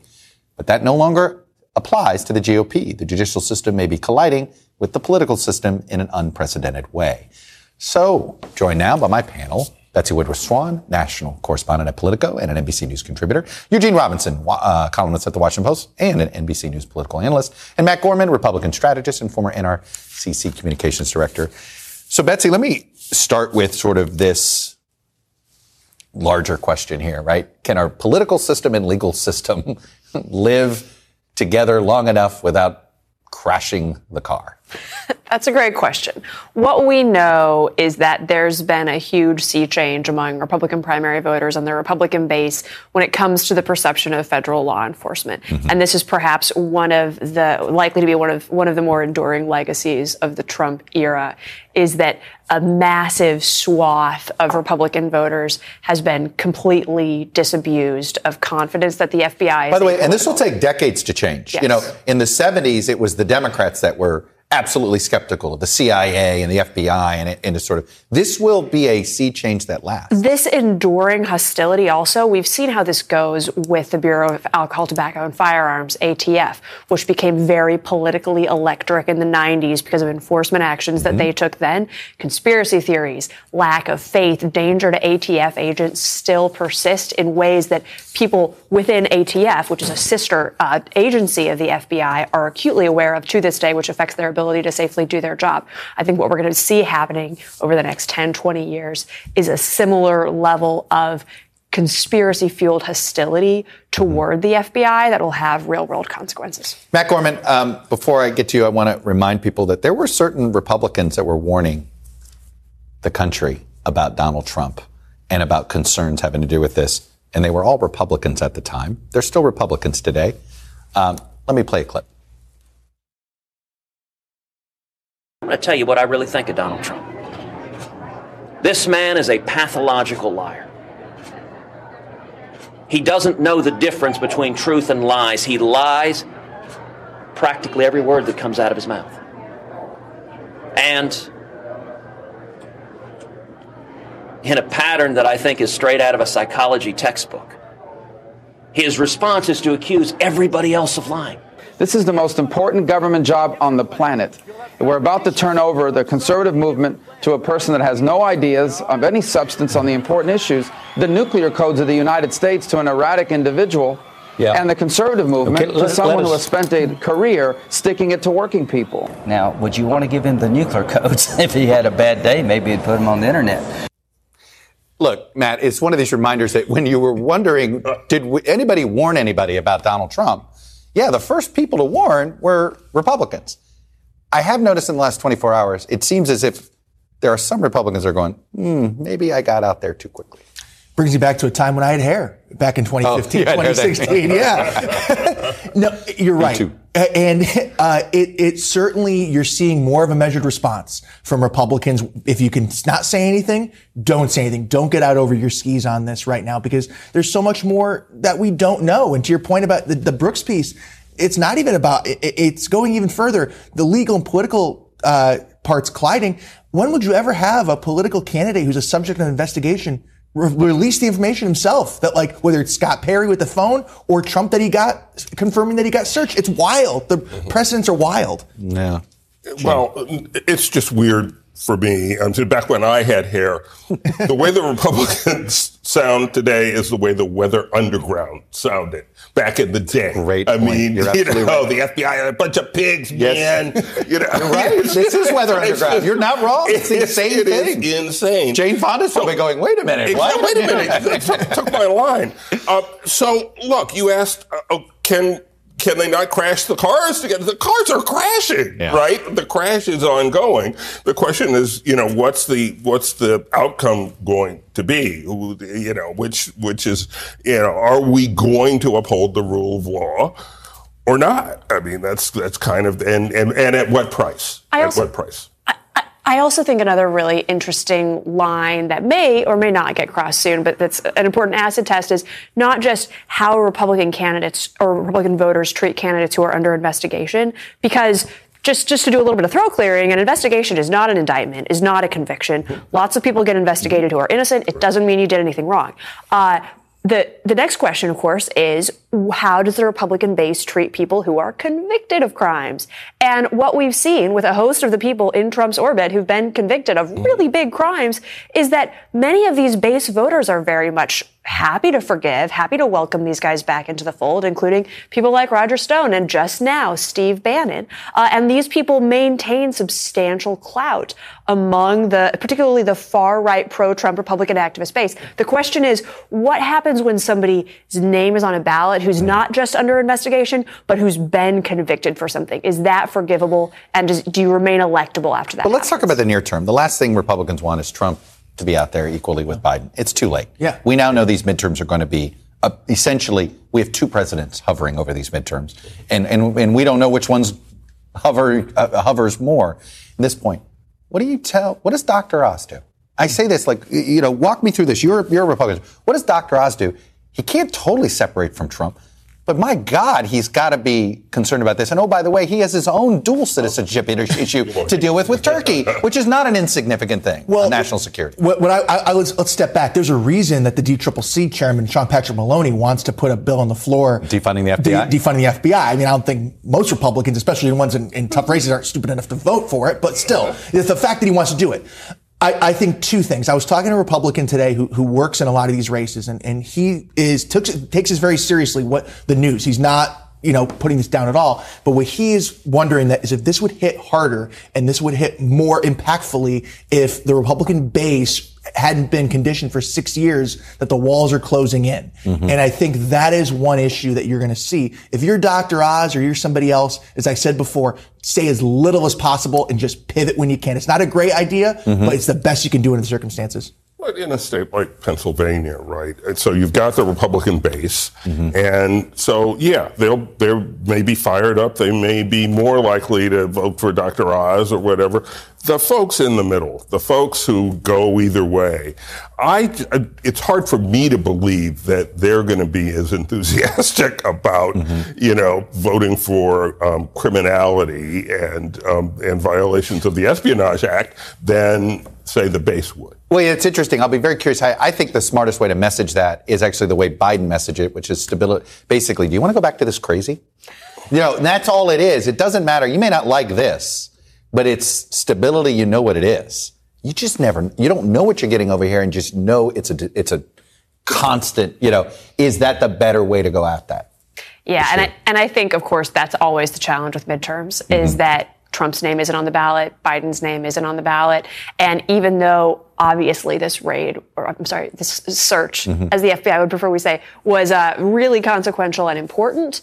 But that no longer applies to the GOP. The judicial system may be colliding with the political system in an unprecedented way. So, joined now by my panel, Betsy Woodruff Swan, national correspondent at Politico and an NBC News contributor, Eugene Robinson, uh, columnist at the Washington Post and an NBC News political analyst, and Matt Gorman, Republican strategist and former NRCC communications director. So, Betsy, let me start with sort of this larger question here, right? Can our political system and legal system live together long enough without crashing the car? That's a great question. What we know is that there's been a huge sea change among Republican primary voters and the Republican base when it comes to the perception of federal law enforcement. Mm-hmm. And this is perhaps one of the likely to be one of one of the more enduring legacies of the Trump era is that a massive swath of Republican voters has been completely disabused of confidence that the FBI. By the way, and this will take decades to change. Yes. You know, in the 70s, it was the Democrats that were absolutely skeptical of the CIA and the FBI and, and to sort of this will be a sea change that lasts. This enduring hostility also, we've seen how this goes with the Bureau of Alcohol, Tobacco and Firearms, ATF, which became very politically electric in the 90s because of enforcement actions that mm-hmm. they took then. Conspiracy theories, lack of faith, danger to ATF agents still persist in ways that people within ATF, which is a sister uh, agency of the FBI, are acutely aware of to this day, which affects their ability to safely do their job. I think what we're going to see happening over the next 10, 20 years is a similar level of conspiracy fueled hostility toward the FBI that will have real world consequences. Matt Gorman, um, before I get to you, I want to remind people that there were certain Republicans that were warning the country about Donald Trump and about concerns having to do with this. And they were all Republicans at the time. They're still Republicans today. Um, let me play a clip. I'm going to tell you what I really think of Donald Trump. This man is a pathological liar. He doesn't know the difference between truth and lies. He lies practically every word that comes out of his mouth. And in a pattern that I think is straight out of a psychology textbook, his response is to accuse everybody else of lying. This is the most important government job on the planet. We're about to turn over the conservative movement to a person that has no ideas of any substance on the important issues, the nuclear codes of the United States, to an erratic individual. Yeah. And the conservative movement Okay, to someone who has spent a career sticking it to working people. Now, would you want to give him the nuclear codes if he had a bad day? Maybe he'd put him on the internet. Look, Matt, it's one of these reminders that when you were wondering, did anybody warn anybody about Donald Trump? Yeah, the first people to warn were Republicans. I have noticed in the last 24 hours, it seems as if there are some Republicans that are going, hmm, maybe I got out there too quickly. Brings you back to a time when I had hair back in 2015, Oh, yeah, I know that. 2016. Yeah. no, you're right. And uh, it, it certainly, you're seeing more of a measured response from Republicans. If you can not say anything, don't say anything. Don't get out over your skis on this right now because there's so much more that we don't know. And to your point about the, the Brooks piece, it's not even about, it- it's going even further. The legal and political uh, parts colliding. When would you ever have a political candidate who's a subject of investigation re- release the information himself that like whether it's Scott Perry with the phone or Trump that he got confirming that he got searched. It's wild. The mm-hmm. precedents are wild. Yeah. Well, it's just weird for me. Um, back when I had hair, the way the Republicans sound today is the way the Weather Underground sounded back in the day. Great. I point. mean, You're you know, right. the FBI are a bunch of pigs, Yes. man. You know, You're right. This is Weather Underground. You're not wrong. It's the it- same it is thing. insane. Jane Fonda's probably going, wait a minute. Exactly. what? Wait a minute. Took, took my line. Uh, so, look, you asked, uh, oh, can can they not crash the cars together? The cars are crashing, Yeah. right? The crash is ongoing. The question is, you know, what's the what's the outcome going to be? You know, which which is, you know, are we going to uphold the rule of law? Or not? I mean, that's that's kind of and and, and at what price? I at also- what price? I also think another really interesting line that may or may not get crossed soon, but that's an important acid test is not just how Republican candidates or Republican voters treat candidates who are under investigation, because just, just to do a little bit of throat clearing, an investigation is not an indictment, is not a conviction. Lots of people get investigated who are innocent. It doesn't mean you did anything wrong. Uh, the, the next question, of course, is how does the Republican base treat people who are convicted of crimes? And what we've seen with a host of the people in Trump's orbit who've been convicted of really big crimes is that many of these base voters are very much happy to forgive, happy to welcome these guys back into the fold, including people like Roger Stone and just now Steve Bannon. Uh, and these people maintain substantial clout among the, particularly the far right pro Trump Republican activist base. The question is, what happens when somebody's name is on a ballot who's not just under investigation, but who's been convicted for something? Is that forgivable? And does, do you remain electable after that? But let's talk about the near term. The last thing Republicans want is Trump to be out there equally with Biden. It's too late. Yeah. We now know these midterms are going to be uh, essentially we have two presidents hovering over these midterms, and and and we don't know which one's hover uh, hovers more. At this point, what do you tell? What does Dr. Oz do? I say this like you know, walk me through this. You're you're a Republican. What does Dr. Oz do? He can't totally separate from Trump. But my God, he's got to be concerned about this. And oh, by the way, he has his own dual citizenship issue to deal with with Turkey, which is not an insignificant thing. Well, national security. What, what I, I, I let's, let's step back. There's a reason that the DCCC chairman, Sean Patrick Maloney, wants to put a bill on the floor defunding the FBI. de- defunding the FBI. I mean, I don't think most Republicans, especially the ones in, in tough races, aren't stupid enough to vote for it. But still, it's the fact that he wants to do it. I, I think two things. I was talking to a Republican today who, who works in a lot of these races, and, and he is took, takes this very seriously. What the news? He's not you know putting this down at all. But what he is wondering that is if this would hit harder and this would hit more impactfully if the Republican base hadn't been conditioned for six years that the walls are closing in. Mm-hmm. And I think that is one issue that you're going to see. If you're Dr. Oz or you're somebody else, as I said before, say as little as possible and just pivot when you can. It's not a great idea, Mhm. but it's the best you can do in the circumstances. But in a state like Pennsylvania, right? And so you've got the Republican base, and so yeah, they'll they may be fired up. They may be more likely to vote for Dr. Oz or whatever. The folks in the middle, the folks who go either way, I, it's hard for me to believe that they're going to be as enthusiastic about, mm-hmm. you know, voting for um, criminality and um, and violations of the Espionage Act than say the base would. Well, it's interesting. I'll be very curious. I, I think the smartest way to message that is actually the way Biden messaged it, which is stability. Basically, do you want to go back to this crazy? You know, that's all it is. It doesn't matter. You may not like this, but it's stability. You know what it is you just never, you don't know what you're getting over here and just know it's a, it's a constant, you know, is that the better way to go at that? Yeah. Sure. And I, and I think, of course, that's always the challenge with midterms mm-hmm. is that Trump's name isn't on the ballot, Biden's name isn't on the ballot. And even though obviously this raid, or I'm sorry, this search, mm-hmm. as the FBI would prefer we say, was uh, really consequential and important,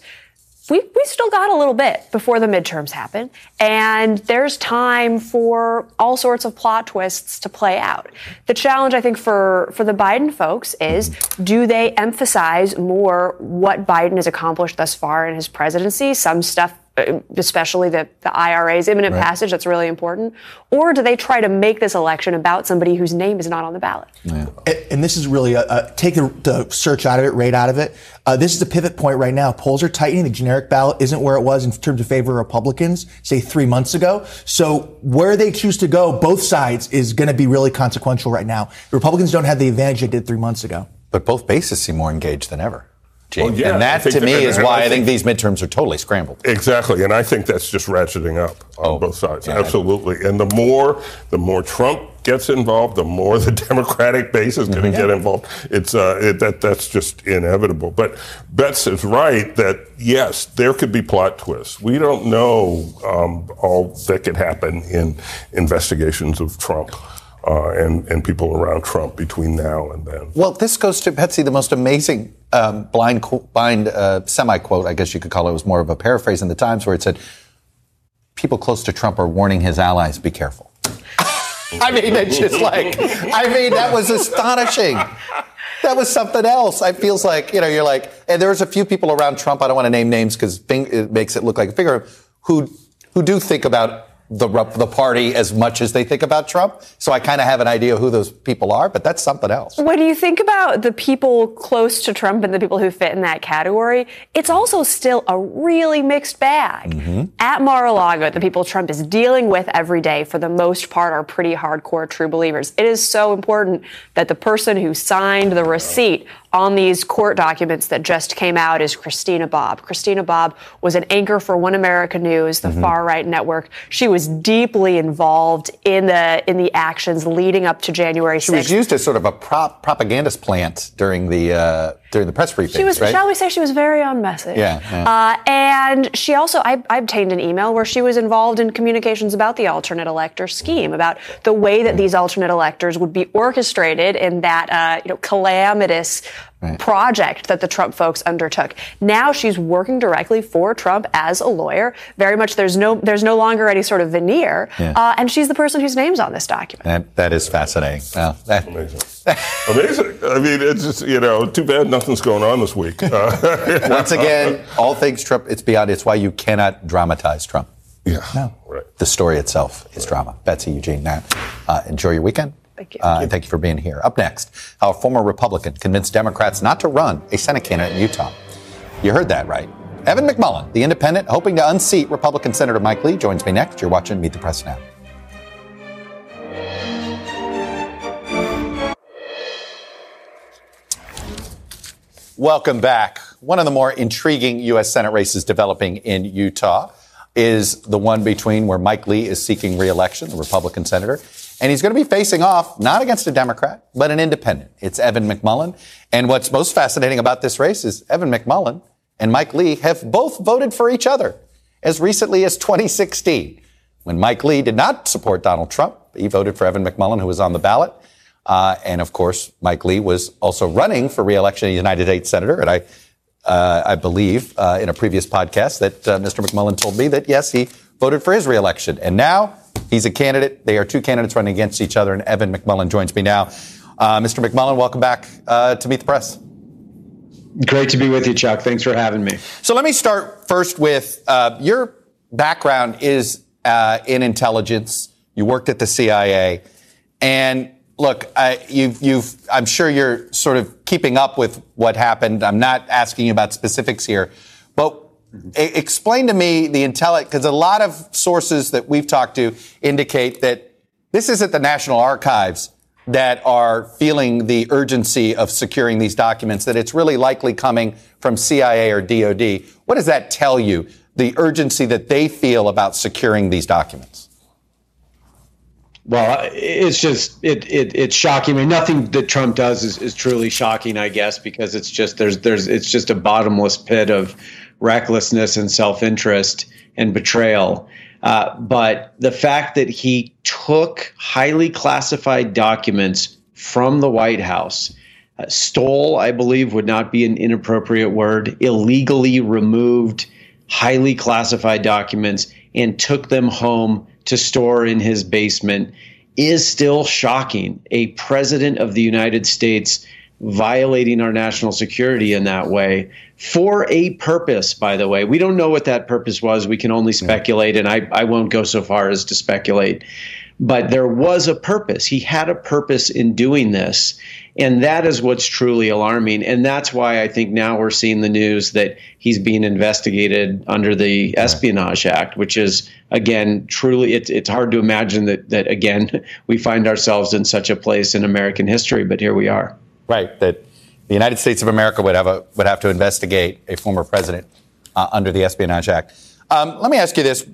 we, we still got a little bit before the midterms happen. And there's time for all sorts of plot twists to play out. The challenge, I think, for, for the Biden folks is do they emphasize more what Biden has accomplished thus far in his presidency? Some stuff Uh, especially the, the IRA's imminent right. passage, that's really important? Or do they try to make this election about somebody whose name is not on the ballot? Yeah. And, and, this is really, a, a take the, the, search out of it, rate out of it. Uh, this is a pivot point right now. Polls are tightening. The generic ballot isn't where it was in terms of favor of Republicans, say three months ago. So where they choose to go, both sides, is going to be really consequential right now. The Republicans don't have the advantage they did three months ago. But both bases seem more engaged than ever. Well, yeah, and that to me that, is why I think, think, these midterms are totally scrambled. Exactly, and I think that's just ratcheting up on oh, both sides. Yeah, Absolutely, and the more the more Trump gets involved, the more the Democratic base is going to mm-hmm. get involved. It's uh, it, that that's just inevitable. But Bets is right that yes, there could be plot twists. We don't know um, all that could happen in investigations of Trump uh, and, and people around Trump between now and then. Well, this goes to Betsy, the most amazing um, blind, blind uh, semi quote, I guess you could call it, it was more of a paraphrase in the Times where it said, People close to Trump are warning his allies, be careful. I mean, it's just like, I mean, that was astonishing. That was something else. I feels like, you know, you're like, and there's a few people around Trump, I don't want to name names because it makes it look like a figure, who, who do think about the the party as much as they think about Trump. So I kind of have an idea who those people are, but that's something else. When you think about the people close to Trump and the people who fit in that category, it's also still a really mixed bag. Mm-hmm. At Mar-a-Lago, the people Trump is dealing with every day, for the most part, are pretty hardcore true believers. It is so important that the person who signed the receipt on these court documents that just came out is Christina Bobb. Christina Bobb was an anchor for One America News, the mm-hmm. far right network. She was deeply involved in the in the actions leading up to January 6th. She was used as sort of a prop, propagandist plant during the uh, during the press briefing. She was, right? shall we say, she was very on message. Yeah. yeah. Uh, and she also, I, I, obtained an email where she was involved in communications about the alternate elector scheme, about the way that these alternate electors would be orchestrated in that, uh, you know, calamitous Right. project that the Trump folks undertook. Now she's working directly for Trump as a lawyer. Very much there's no there's no longer any sort of veneer, yeah. uh, and she's the person whose name's on this document. That, that is fascinating. Well, that, Amazing. Amazing. I mean, it's just you know too bad nothing's going on this week. Once again, all things Trump. It's beyond. It's why you cannot dramatize Trump. Yeah. No. Right. The story itself is right. drama. Betsy Eugene, Nat, uh, enjoy your weekend. Thank you. Uh, and thank you for being here. Up next, how a former Republican convinced Democrats not to run a Senate candidate in Utah. You heard that right. Evan McMullin, the independent, hoping to unseat Republican Senator Mike Lee, joins me next. You're watching Meet the Press Now. Welcome back. One of the more intriguing U.S. Senate races developing in Utah is the one between where Mike Lee is seeking reelection, the Republican senator, and he's going to be facing off not against a Democrat, but an independent. It's Evan McMullin. And what's most fascinating about this race is Evan McMullin and Mike Lee have both voted for each other as recently as 2016. When Mike Lee did not support Donald Trump, he voted for Evan McMullin, who was on the ballot. Uh, and of course, Mike Lee was also running for reelection as United States Senator. And I, uh, I believe uh, in a previous podcast that uh, Mr. McMullin told me that yes, he voted for his reelection. And now he's a candidate. They are two candidates running against each other. And Evan McMullin joins me now. Uh, Mr. McMullin, welcome back uh, to Meet the Press. Great to be with you, Chuck. Thanks for having me. So let me start first with your background is in intelligence. You worked at the CIA. And look, I, you've, you've, I'm sure you're sort of keeping up with what happened. I'm not asking you about specifics here, but explain to me the intel, because a lot of sources that we've talked to indicate that this isn't the National Archives that are feeling the urgency of securing these documents, that it's really likely coming from CIA or DOD. What does that tell you, the urgency that they feel about securing these documents? Well, it's just it, it it's shocking. I mean, nothing that Trump does is, is truly shocking, I guess, because it's just there's there's it's just a bottomless pit of recklessness and self interest and betrayal. Uh, but the fact that he took highly classified documents from the White House, uh, stole, I believe, would not be an inappropriate word, illegally removed highly classified documents and took them home to store in his basement is still shocking. A president of the United States violating our national security in that way for a purpose, by the way. We don't know what that purpose was. We can only speculate, and I, I won't go so far as to speculate. But there was a purpose. He had a purpose in doing this. And that is what's truly alarming. And that's why I think now we're seeing the news that he's being investigated under the Espionage Act, which is, again, truly, it's, it's hard to imagine that, that, again, we find ourselves in such a place in American history, but here we are. Right. That the United States of America would have, a, would have to investigate a former president uh, under the Espionage Act. Um, let me ask you this.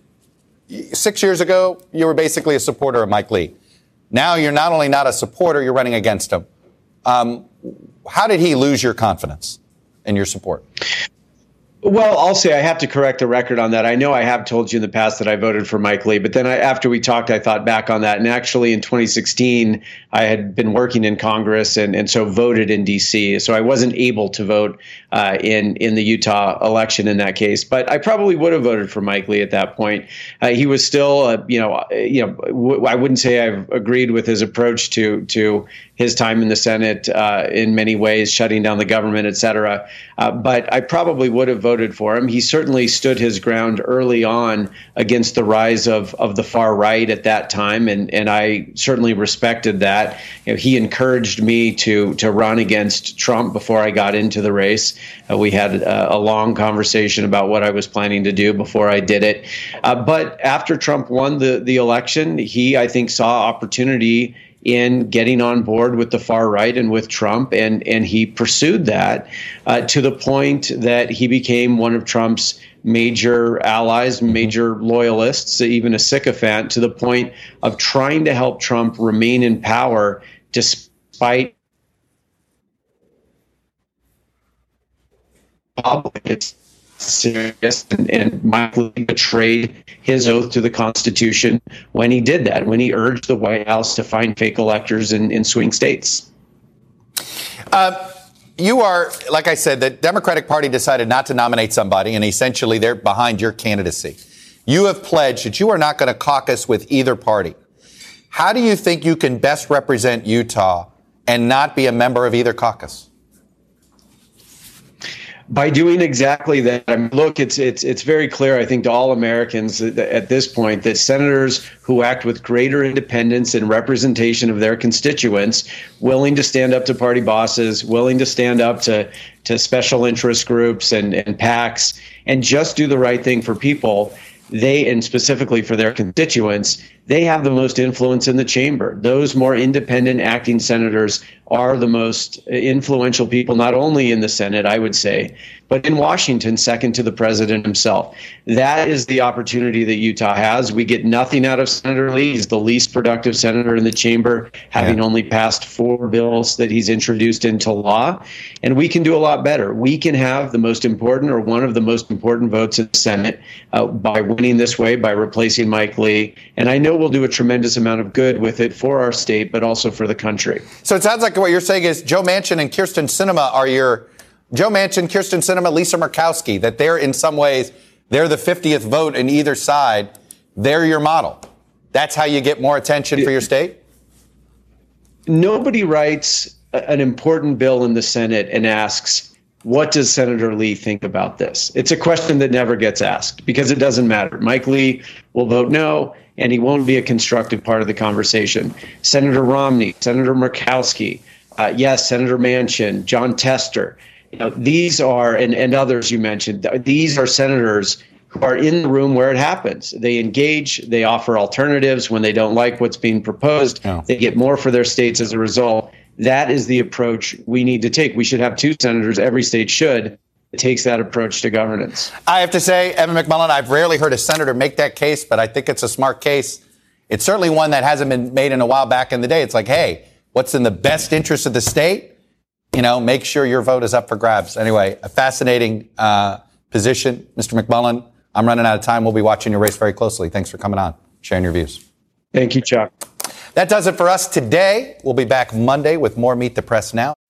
Six years ago, you were basically a supporter of Mike Lee. Now you're not only not a supporter, you're running against him. Um, how did he lose your confidence and your support? Well, I'll say I have to correct the record on that. I know I have told you in the past that I voted for Mike Lee, but then I, after we talked, I thought back on that. And actually, in 2016, I had been working in Congress and, and so voted in D.C. So I wasn't able to vote uh, in in the Utah election in that case. But I probably would have voted for Mike Lee at that point. Uh, he was still, uh, you know, you know, w- I wouldn't say I've agreed with his approach to to his time in the Senate uh, in many ways, shutting down the government, et cetera. Uh, but I probably would have voted for him. He certainly stood his ground early on against the rise of, of the far right at that time, and, and I certainly respected that. You know, he encouraged me to to run against Trump before I got into the race. Uh, we had a, a, long conversation about what I was planning to do before I did it. Uh, but after Trump won the the election, he I think saw opportunity in getting on board with the far right and with Trump, and and he pursued that uh, to the point that he became one of Trump's major allies, mm-hmm. major loyalists, even a sycophant, to the point of trying to help Trump remain in power despite it's serious and, and Mike betrayed his oath to the Constitution when he did that, when he urged the White House to find fake electors in, in swing states. Uh, you are, like I said, the Democratic Party decided not to nominate somebody, and essentially they're behind your candidacy. You have pledged that you are not going to caucus with either party. How do you think you can best represent Utah and not be a member of either caucus? By doing exactly that. I mean, look, it's it's it's very clear, I think, to all Americans at this point that senators who act with greater independence and representation of their constituents, willing to stand up to party bosses, willing to stand up to to special interest groups and and PACs, and just do the right thing for people they and specifically for their constituents they have the most influence in the chamber those more independent acting senators are the most influential people, not only in the Senate, I would say, but in Washington, second to the president himself. That is the opportunity that Utah has. We get nothing out of Senator Lee. He's the least productive senator in the chamber, having yeah. only passed four bills that he's introduced into law. And we can do a lot better. We can have the most important or one of the most important votes in the Senate uh, by winning this way, by replacing Mike Lee. And I know we'll do a tremendous amount of good with it for our state, but also for the country. So it sounds like what you're saying is Joe Manchin and Kyrsten Sinema are your Joe Manchin, Kyrsten Sinema, Lisa Murkowski, that they're in some ways, they're the 50th vote in either side. They're your model. That's how you get more attention for your state? Nobody writes an important bill in the Senate and asks, what does Senator Lee think about this? It's a question that never gets asked because it doesn't matter. Mike Lee will vote no. And he won't be a constructive part of the conversation. Senator Romney, Senator Murkowski, uh, yes, Senator Manchin, Jon Tester. You know, these are, and, and others you mentioned, these are senators who are in the room where it happens. They engage, they offer alternatives when they don't like what's being proposed. They get more for their states as a result. That is the approach we need to take. We should have two senators, every state should. It takes that approach to governance. I have to say, Evan McMullin, I've rarely heard a senator make that case, but I think it's a smart case. It's certainly one that hasn't been made in a while back in the day. It's like, hey, what's in the best interest of the state? You know, make sure your vote is up for grabs. Anyway, a fascinating uh, position, Mr. McMullin. I'm running out of time. We'll be watching your race very closely. Thanks for coming on, sharing your views. Thank you, Chuck. That does it for us today. We'll be back Monday with more Meet the Press Now.